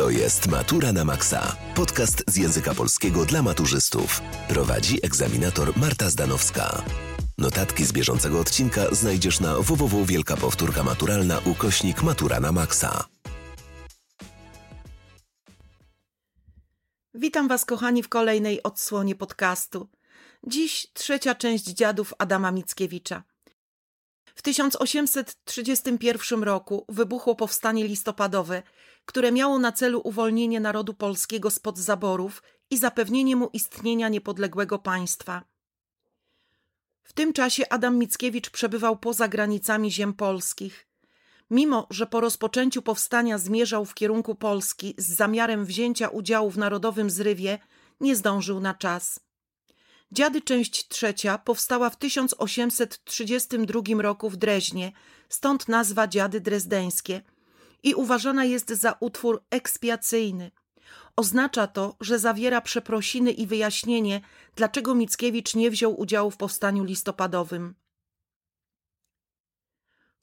To jest Matura na Maxa. Podcast z języka polskiego dla maturzystów. Prowadzi egzaminator Marta Zdanowska. Notatki z bieżącego odcinka znajdziesz na www Wielka Powtórka Maturalna ukośnik Matura na Maxa. Witam Was, kochani, w kolejnej odsłonie podcastu. Dziś trzecia część dziadów Adama Mickiewicza. W 1831 roku wybuchło powstanie listopadowe, które miało na celu uwolnienie narodu polskiego spod zaborów i zapewnienie mu istnienia niepodległego państwa. W tym czasie Adam Mickiewicz przebywał poza granicami ziem polskich. Mimo, że po rozpoczęciu powstania zmierzał w kierunku Polski z zamiarem wzięcia udziału w narodowym zrywie, nie zdążył na czas. Dziady część trzecia powstała w 1832 roku w Dreźnie, stąd nazwa Dziady Drezdeńskie i uważana jest za utwór ekspiacyjny. Oznacza to, że zawiera przeprosiny i wyjaśnienie, dlaczego Mickiewicz nie wziął udziału w powstaniu listopadowym.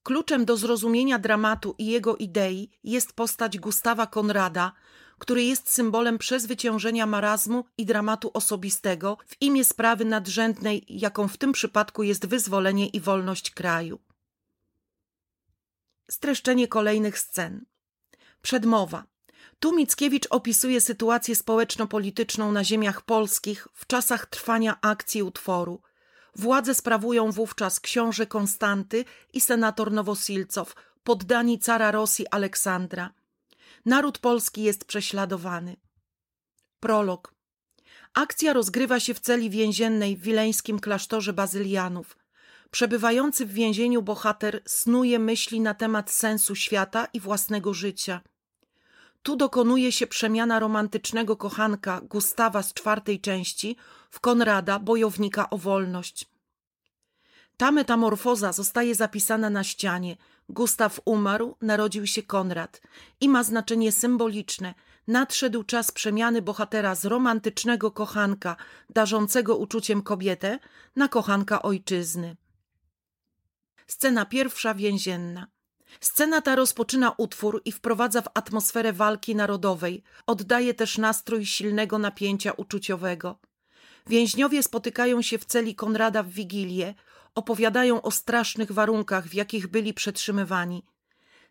Kluczem do zrozumienia dramatu i jego idei jest postać Gustawa Konrada, który jest symbolem przezwyciężenia marazmu i dramatu osobistego w imię sprawy nadrzędnej, jaką w tym przypadku jest wyzwolenie i wolność kraju. Streszczenie kolejnych scen. Przedmowa. Tu Mickiewicz opisuje sytuację społeczno-polityczną na ziemiach polskich w czasach trwania akcji utworu. Władzę sprawują wówczas książę Konstanty i senator Nowosilcow, poddani cara Rosji Aleksandra. Naród polski jest prześladowany. Prolog. Akcja rozgrywa się w celi więziennej w wileńskim klasztorze bazylianów. Przebywający w więzieniu bohater snuje myśli na temat sensu świata i własnego życia. Tu dokonuje się przemiana romantycznego kochanka Gustawa z czwartej części w Konrada, bojownika o wolność. Ta metamorfoza zostaje zapisana na ścianie. Gustaw umarł, narodził się Konrad i ma znaczenie symboliczne. Nadszedł czas przemiany bohatera z romantycznego kochanka, darzącego uczuciem kobietę, na kochanka ojczyzny. Scena pierwsza więzienna. Scena ta rozpoczyna utwór i wprowadza w atmosferę walki narodowej, oddaje też nastrój silnego napięcia uczuciowego. Więźniowie spotykają się w celi Konrada w Wigilię, opowiadają o strasznych warunkach, w jakich byli przetrzymywani.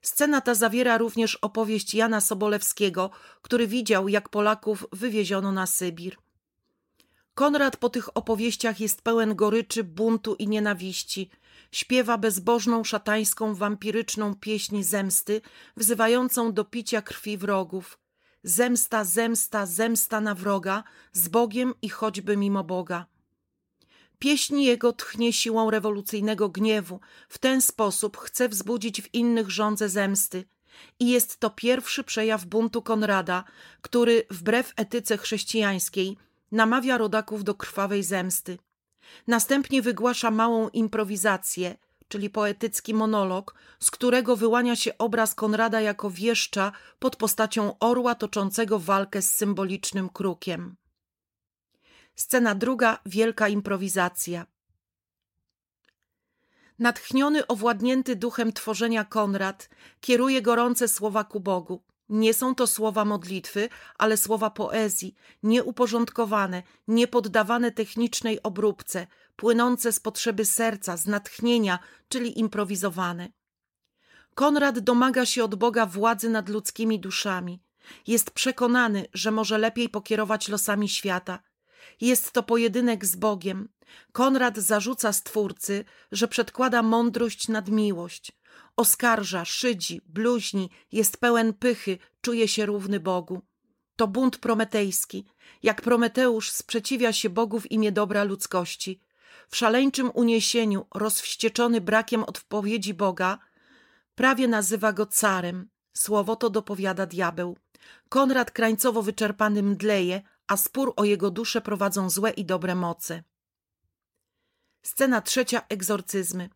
Scena ta zawiera również opowieść Jana Sobolewskiego, który widział, jak Polaków wywieziono na Sybir. Konrad po tych opowieściach jest pełen goryczy, buntu i nienawiści. Śpiewa bezbożną, szatańską, wampiryczną pieśń zemsty, wzywającą do picia krwi wrogów. Zemsta, zemsta, zemsta na wroga, z Bogiem i choćby mimo Boga. Pieśń jego tchnie siłą rewolucyjnego gniewu. W ten sposób chce wzbudzić w innych żądze zemsty. I jest to pierwszy przejaw buntu Konrada, który wbrew etyce chrześcijańskiej namawia rodaków do krwawej zemsty. Następnie wygłasza małą improwizację, czyli poetycki monolog, z którego wyłania się obraz Konrada jako wieszcza pod postacią orła toczącego walkę z symbolicznym krukiem. Scena druga wielka improwizacja. Natchniony, owładnięty duchem tworzenia Konrad kieruje gorące słowa ku Bogu. Nie są to słowa modlitwy, ale słowa poezji, nieuporządkowane, niepoddawane technicznej obróbce, płynące z potrzeby serca, z natchnienia, czyli improwizowane. Konrad domaga się od Boga władzy nad ludzkimi duszami. Jest przekonany, że może lepiej pokierować losami świata. Jest to pojedynek z Bogiem. Konrad zarzuca Stwórcy, że przedkłada mądrość nad miłość. Oskarża, szydzi, bluźni, jest pełen pychy, czuje się równy Bogu. To bunt prometejski. Jak Prometeusz sprzeciwia się Bogu w imię dobra ludzkości. W szaleńczym uniesieniu, rozwścieczony brakiem odpowiedzi Boga, prawie nazywa go carem. Słowo to dopowiada diabeł. Konrad krańcowo wyczerpany mdleje, a spór o jego duszę prowadzą złe i dobre moce. Scena trzecia egzorcyzmy.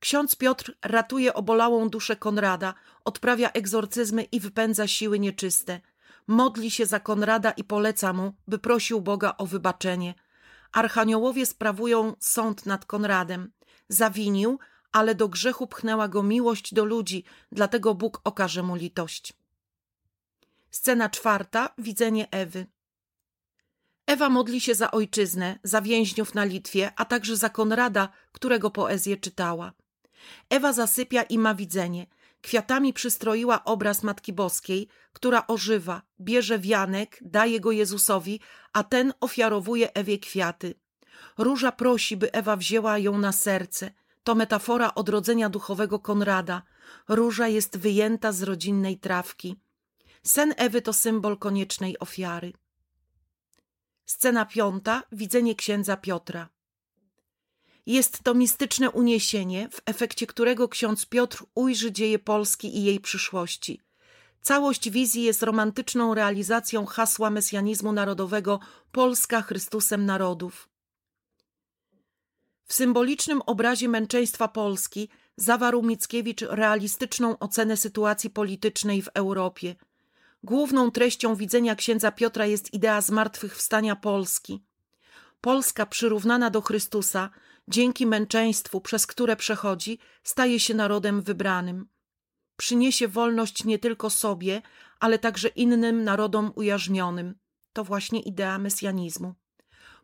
Ksiądz Piotr ratuje obolałą duszę Konrada, odprawia egzorcyzmy i wypędza siły nieczyste. Modli się za Konrada i poleca mu, by prosił Boga o wybaczenie. Archaniołowie sprawują sąd nad Konradem. Zawinił, ale do grzechu pchnęła go miłość do ludzi, dlatego Bóg okaże mu litość. Scena czwarta. Widzenie Ewy. Ewa modli się za ojczyznę, za więźniów na Litwie, a także za Konrada, którego poezję czytała. Ewa zasypia i ma widzenie. Kwiatami przystroiła obraz Matki Boskiej, która ożywa, bierze wianek, daje go Jezusowi, a ten ofiarowuje Ewie kwiaty. Róża prosi, by Ewa wzięła ją na serce. To metafora odrodzenia duchowego Konrada. Róża jest wyjęta z rodzinnej trawki. Sen Ewy to symbol koniecznej ofiary. Scena piąta. Widzenie księdza Piotra. Jest to mistyczne uniesienie, w efekcie którego ksiądz Piotr ujrzy dzieje Polski i jej przyszłości. Całość wizji jest romantyczną realizacją hasła mesjanizmu narodowego Polska Chrystusem Narodów. W symbolicznym obrazie męczeństwa Polski zawarł Mickiewicz realistyczną ocenę sytuacji politycznej w Europie. Główną treścią widzenia księdza Piotra jest idea zmartwychwstania Polski. Polska przyrównana do Chrystusa, dzięki męczeństwu, przez które przechodzi, staje się narodem wybranym. Przyniesie wolność nie tylko sobie, ale także innym narodom ujarzmionym. To właśnie idea mesjanizmu.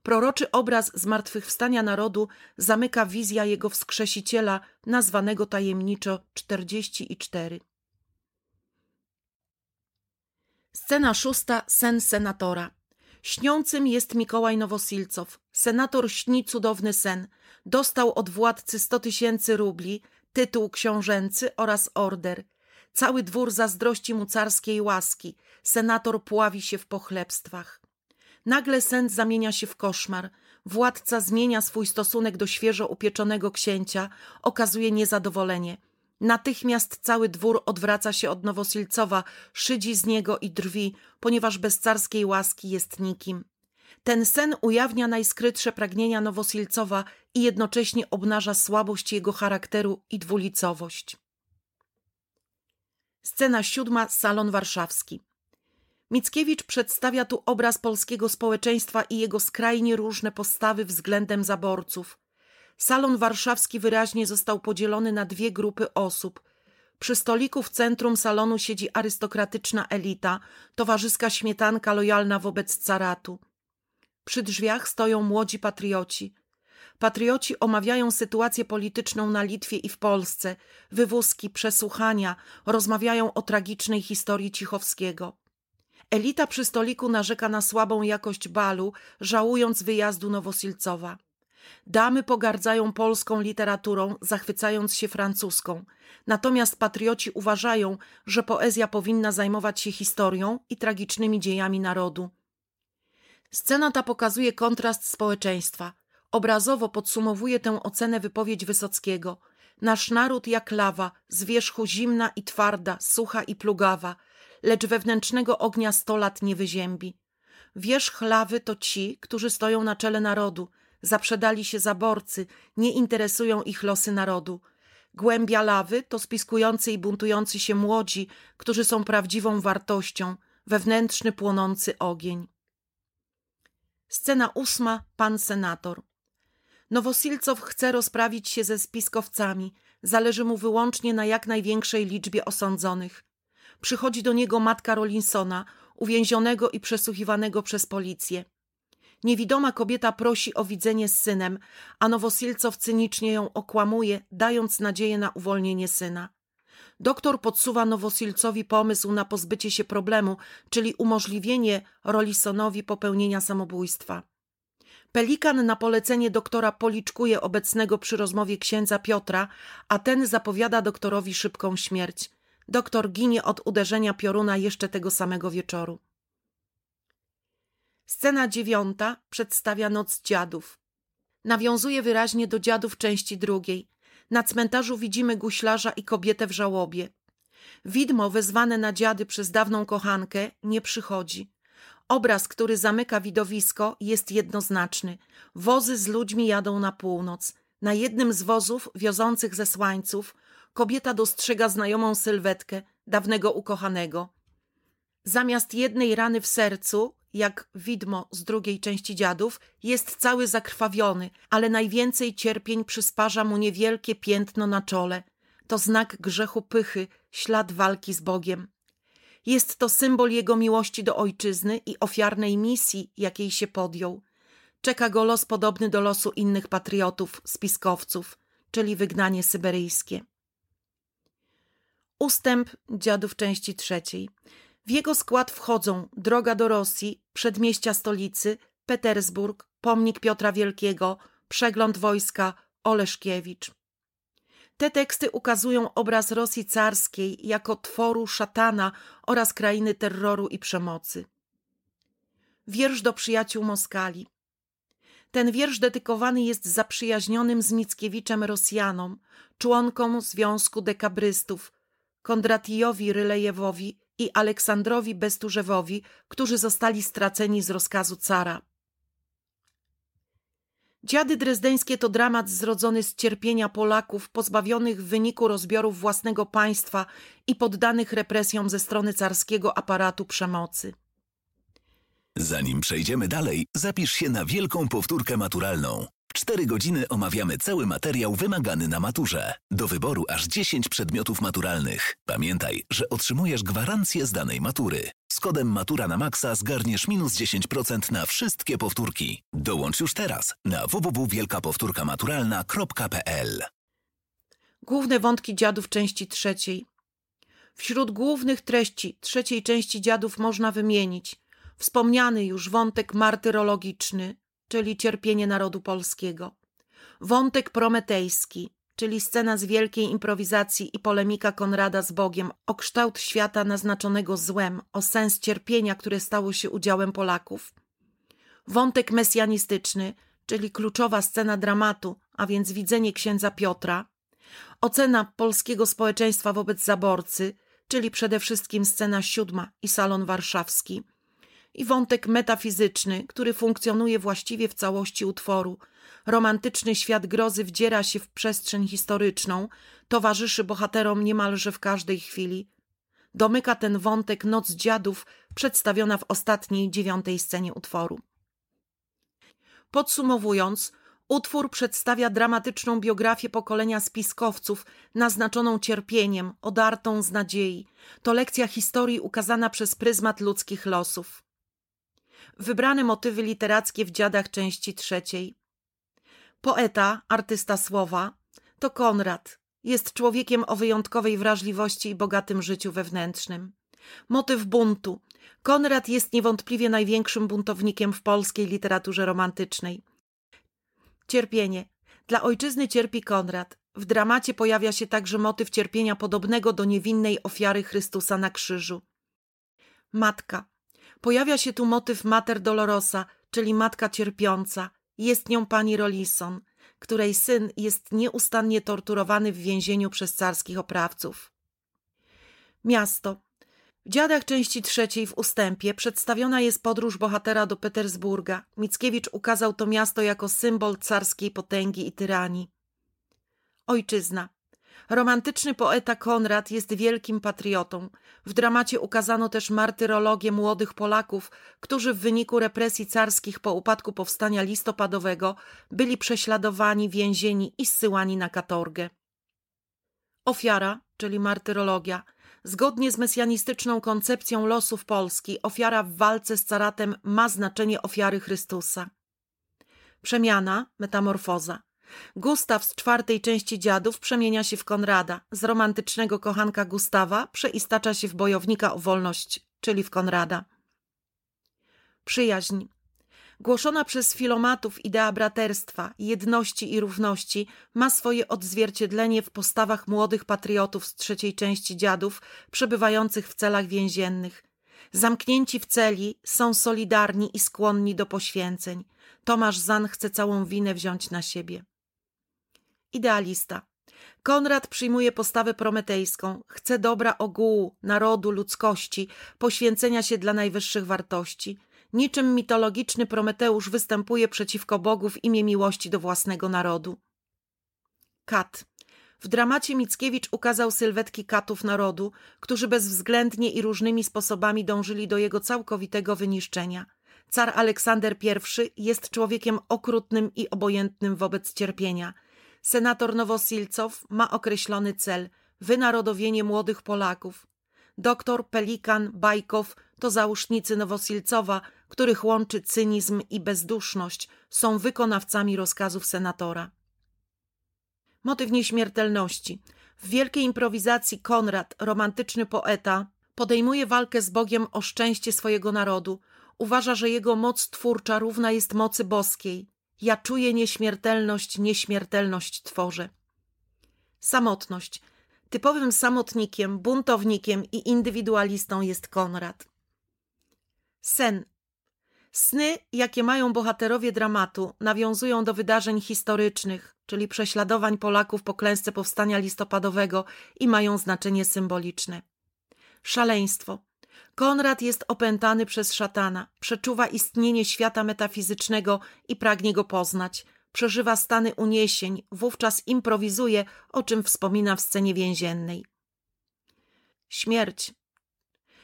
Proroczy obraz zmartwychwstania narodu zamyka wizja jego wskrzesiciela, nazwanego tajemniczo 44. Scena szósta. Sen senatora. Śniącym jest Mikołaj Nowosilcow. Senator śni cudowny sen. Dostał od władcy sto tysięcy rubli, tytuł książęcy oraz order. Cały dwór zazdrości mu carskiej łaski. Senator pławi się w pochlebstwach. Nagle sen zamienia się w koszmar. Władca zmienia swój stosunek do świeżo upieczonego księcia, okazuje niezadowolenie. Natychmiast cały dwór odwraca się od Nowosilcowa, szydzi z niego i drwi, ponieważ bez carskiej łaski jest nikim. Ten sen ujawnia najskrytsze pragnienia Nowosilcowa i jednocześnie obnaża słabość jego charakteru i dwulicowość. Scena siódma. Salon warszawski. Mickiewicz przedstawia tu obraz polskiego społeczeństwa i jego skrajnie różne postawy względem zaborców. Salon warszawski wyraźnie został podzielony na dwie grupy osób. Przy stoliku w centrum salonu siedzi arystokratyczna elita, towarzyska śmietanka lojalna wobec caratu. Przy drzwiach stoją młodzi patrioci. Patrioci omawiają sytuację polityczną na Litwie i w Polsce, wywózki, przesłuchania, rozmawiają o tragicznej historii Cichowskiego. Elita przy stoliku narzeka na słabą jakość balu, żałując wyjazdu Nowosilcowa. Damy pogardzają polską literaturą, zachwycając się francuską. Natomiast patrioci uważają, że poezja powinna zajmować się historią i tragicznymi dziejami narodu. Scena ta pokazuje kontrast społeczeństwa. Obrazowo podsumowuje tę ocenę wypowiedź Wysockiego. Nasz naród jak lawa, z wierzchu zimna i twarda, sucha i plugawa, lecz wewnętrznego ognia sto lat nie wyziębi. Wierzch lawy to ci, którzy stoją na czele narodu, zaprzedali się zaborcy, nie interesują ich losy narodu. Głębia lawy to spiskujący i buntujący się młodzi, którzy są prawdziwą wartością, wewnętrzny płonący ogień. Scena ósma. Pan senator. Nowosilcow chce rozprawić się ze spiskowcami. Zależy mu wyłącznie na jak największej liczbie osądzonych. Przychodzi do niego matka Rollinsona, uwięzionego i przesłuchiwanego przez policję. Niewidoma kobieta prosi o widzenie z synem, a Nowosilcow cynicznie ją okłamuje, dając nadzieję na uwolnienie syna. Doktor podsuwa Nowosilcowi pomysł na pozbycie się problemu, czyli umożliwienie Rollisonowi popełnienia samobójstwa. Pelikan na polecenie doktora policzkuje obecnego przy rozmowie księdza Piotra, a ten zapowiada doktorowi szybką śmierć. Doktor ginie od uderzenia pioruna jeszcze tego samego wieczoru. Scena dziewiąta przedstawia Noc Dziadów. Nawiązuje wyraźnie do Dziadów części drugiej. Na cmentarzu widzimy guślarza i kobietę w żałobie. Widmo wezwane na dziady przez dawną kochankę nie przychodzi. Obraz, który zamyka widowisko, jest jednoznaczny. Wozy z ludźmi jadą na północ. Na jednym z wozów wiozących ze słańców kobieta dostrzega znajomą sylwetkę dawnego ukochanego. Zamiast jednej rany w sercu, jak widmo z drugiej części dziadów, jest cały zakrwawiony, ale najwięcej cierpień przysparza mu niewielkie piętno na czole. To znak grzechu pychy, ślad walki z Bogiem. Jest to symbol jego miłości do ojczyzny i ofiarnej misji, jakiej się podjął. Czeka go los podobny do losu innych patriotów, spiskowców, czyli wygnanie syberyjskie. Ustęp dziadów części trzeciej. W jego skład wchodzą droga do Rosji, przedmieścia stolicy, Petersburg, pomnik Piotra Wielkiego, przegląd wojska, Oleszkiewicz. Te teksty ukazują obraz Rosji carskiej jako tworu szatana oraz krainy terroru i przemocy. Wiersz do przyjaciół Moskali. Ten wiersz dedykowany jest zaprzyjaźnionym z Mickiewiczem Rosjanom, członkom Związku Dekabrystów, Kondratijowi Rylejewowi i Aleksandrowi Besturzewowi, którzy zostali straceni z rozkazu cara. Dziady drezdeńskie to dramat zrodzony z cierpienia Polaków pozbawionych w wyniku rozbiorów własnego państwa i poddanych represjom ze strony carskiego aparatu przemocy. Zanim przejdziemy dalej, zapisz się na wielką powtórkę maturalną. Cztery godziny omawiamy cały materiał wymagany na maturze. Do wyboru aż 10 przedmiotów maturalnych. Pamiętaj, że otrzymujesz gwarancję z danej matury. Z kodem Matura na Maxa zgarniesz minus 10% na wszystkie powtórki. Dołącz już teraz na www.wielkapowtórkamaturalna.pl Główne wątki dziadów części trzeciej. Wśród głównych treści trzeciej części dziadów można wymienić wspomniany już wątek martyrologiczny, czyli cierpienie narodu polskiego, wątek prometejski, czyli scena z wielkiej improwizacji i polemika Konrada z Bogiem o kształt świata naznaczonego złem, o sens cierpienia, które stało się udziałem Polaków, wątek mesjanistyczny, czyli kluczowa scena dramatu, a więc widzenie księdza Piotra, ocena polskiego społeczeństwa wobec zaborcy, czyli przede wszystkim scena siódma i salon warszawski – i wątek metafizyczny, który funkcjonuje właściwie w całości utworu. Romantyczny świat grozy wdziera się w przestrzeń historyczną, towarzyszy bohaterom niemalże w każdej chwili. Domyka ten wątek Noc Dziadów, przedstawiona w ostatniej, dziewiątej scenie utworu. Podsumowując, utwór przedstawia dramatyczną biografię pokolenia spiskowców, naznaczoną cierpieniem, odartą z nadziei. To lekcja historii ukazana przez pryzmat ludzkich losów. Wybrane motywy literackie w dziadach części trzeciej. Poeta, artysta słowa, to Konrad. Jest człowiekiem o wyjątkowej wrażliwości i bogatym życiu wewnętrznym. Motyw buntu. Konrad jest niewątpliwie największym buntownikiem w polskiej literaturze romantycznej. Cierpienie. Dla ojczyzny cierpi Konrad. W dramacie pojawia się także motyw cierpienia podobnego do niewinnej ofiary Chrystusa na krzyżu. Matka. Pojawia się tu motyw Mater Dolorosa, czyli matka cierpiąca. Jest nią pani Rolison, której syn jest nieustannie torturowany w więzieniu przez carskich oprawców. Miasto. W dziadach części trzeciej w ustępie przedstawiona jest podróż bohatera do Petersburga. Mickiewicz ukazał to miasto jako symbol carskiej potęgi i tyranii. Ojczyzna. Romantyczny poeta Konrad jest wielkim patriotą. W dramacie ukazano też martyrologię młodych Polaków, którzy w wyniku represji carskich po upadku powstania listopadowego byli prześladowani, więzieni i zsyłani na katorgę. Ofiara, czyli martyrologia, zgodnie z mesjanistyczną koncepcją losów Polski, ofiara w walce z caratem ma znaczenie ofiary Chrystusa. Przemiana, metamorfoza. Gustaw z czwartej części dziadów przemienia się w Konrada. Z romantycznego kochanka Gustawa przeistacza się w bojownika o wolność, czyli w Konrada. Przyjaźń. Głoszona przez filomatów idea braterstwa, jedności i równości ma swoje odzwierciedlenie w postawach młodych patriotów z trzeciej części dziadów przebywających w celach więziennych. Zamknięci w celi są solidarni i skłonni do poświęceń. Tomasz Zan chce całą winę wziąć na siebie idealista. Konrad przyjmuje postawę prometejską, chce dobra ogółu, narodu, ludzkości, poświęcenia się dla najwyższych wartości. Niczym mitologiczny Prometeusz występuje przeciwko Bogu w imię miłości do własnego narodu. Kat. W dramacie Mickiewicz ukazał sylwetki katów narodu, którzy bezwzględnie i różnymi sposobami dążyli do jego całkowitego wyniszczenia. Car Aleksander I jest człowiekiem okrutnym i obojętnym wobec cierpienia – Senator Nowosilcow ma określony cel wynarodowienie młodych Polaków. Doktor, Pelikan, Bajkow to załóżnicy Nowosilcowa, których łączy cynizm i bezduszność, są wykonawcami rozkazów senatora. Motyw nieśmiertelności. W wielkiej improwizacji Konrad, romantyczny poeta, podejmuje walkę z Bogiem o szczęście swojego narodu. Uważa, że jego moc twórcza równa jest mocy boskiej. Ja czuję nieśmiertelność, nieśmiertelność tworzę. Samotność. Typowym samotnikiem, buntownikiem i indywidualistą jest Konrad. Sen. Sny, jakie mają bohaterowie dramatu, nawiązują do wydarzeń historycznych, czyli prześladowań Polaków po klęsce powstania listopadowego i mają znaczenie symboliczne. Szaleństwo. Konrad jest opętany przez szatana, przeczuwa istnienie świata metafizycznego i pragnie go poznać. Przeżywa stany uniesień, wówczas improwizuje, o czym wspomina w scenie więziennej. Śmierć.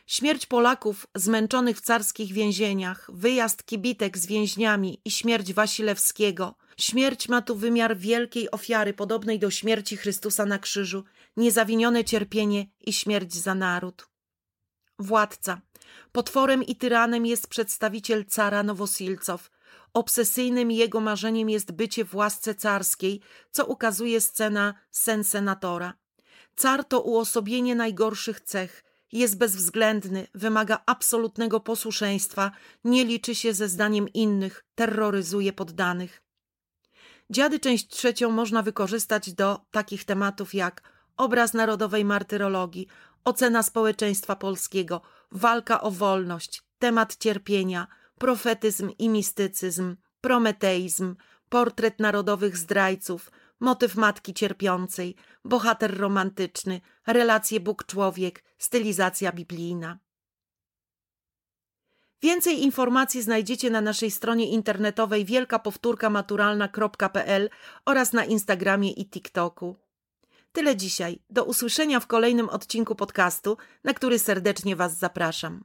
Śmierć Polaków zmęczonych w carskich więzieniach, wyjazd kibitek z więźniami i śmierć Wasilewskiego. Śmierć ma tu wymiar wielkiej ofiary, podobnej do śmierci Chrystusa na krzyżu, niezawinione cierpienie i śmierć za naród. Władca. Potworem i tyranem jest przedstawiciel cara Nowosilcow. Obsesyjnym jego marzeniem jest bycie w łasce carskiej, co ukazuje scena Sen Senatora. Car to uosobienie najgorszych cech – jest bezwzględny, wymaga absolutnego posłuszeństwa, nie liczy się ze zdaniem innych, terroryzuje poddanych. Dziady część trzecią można wykorzystać do takich tematów jak obraz narodowej martyrologii, ocena społeczeństwa polskiego, walka o wolność, temat cierpienia, profetyzm i mistycyzm, prometeizm, portret narodowych zdrajców, motyw matki cierpiącej, bohater romantyczny, relacje Bóg-człowiek, stylizacja biblijna. Więcej informacji znajdziecie na naszej stronie internetowej wielkapowtórkamaturalna.pl oraz na Instagramie i TikToku. Tyle dzisiaj. Do usłyszenia w kolejnym odcinku podcastu, na który serdecznie Was zapraszam.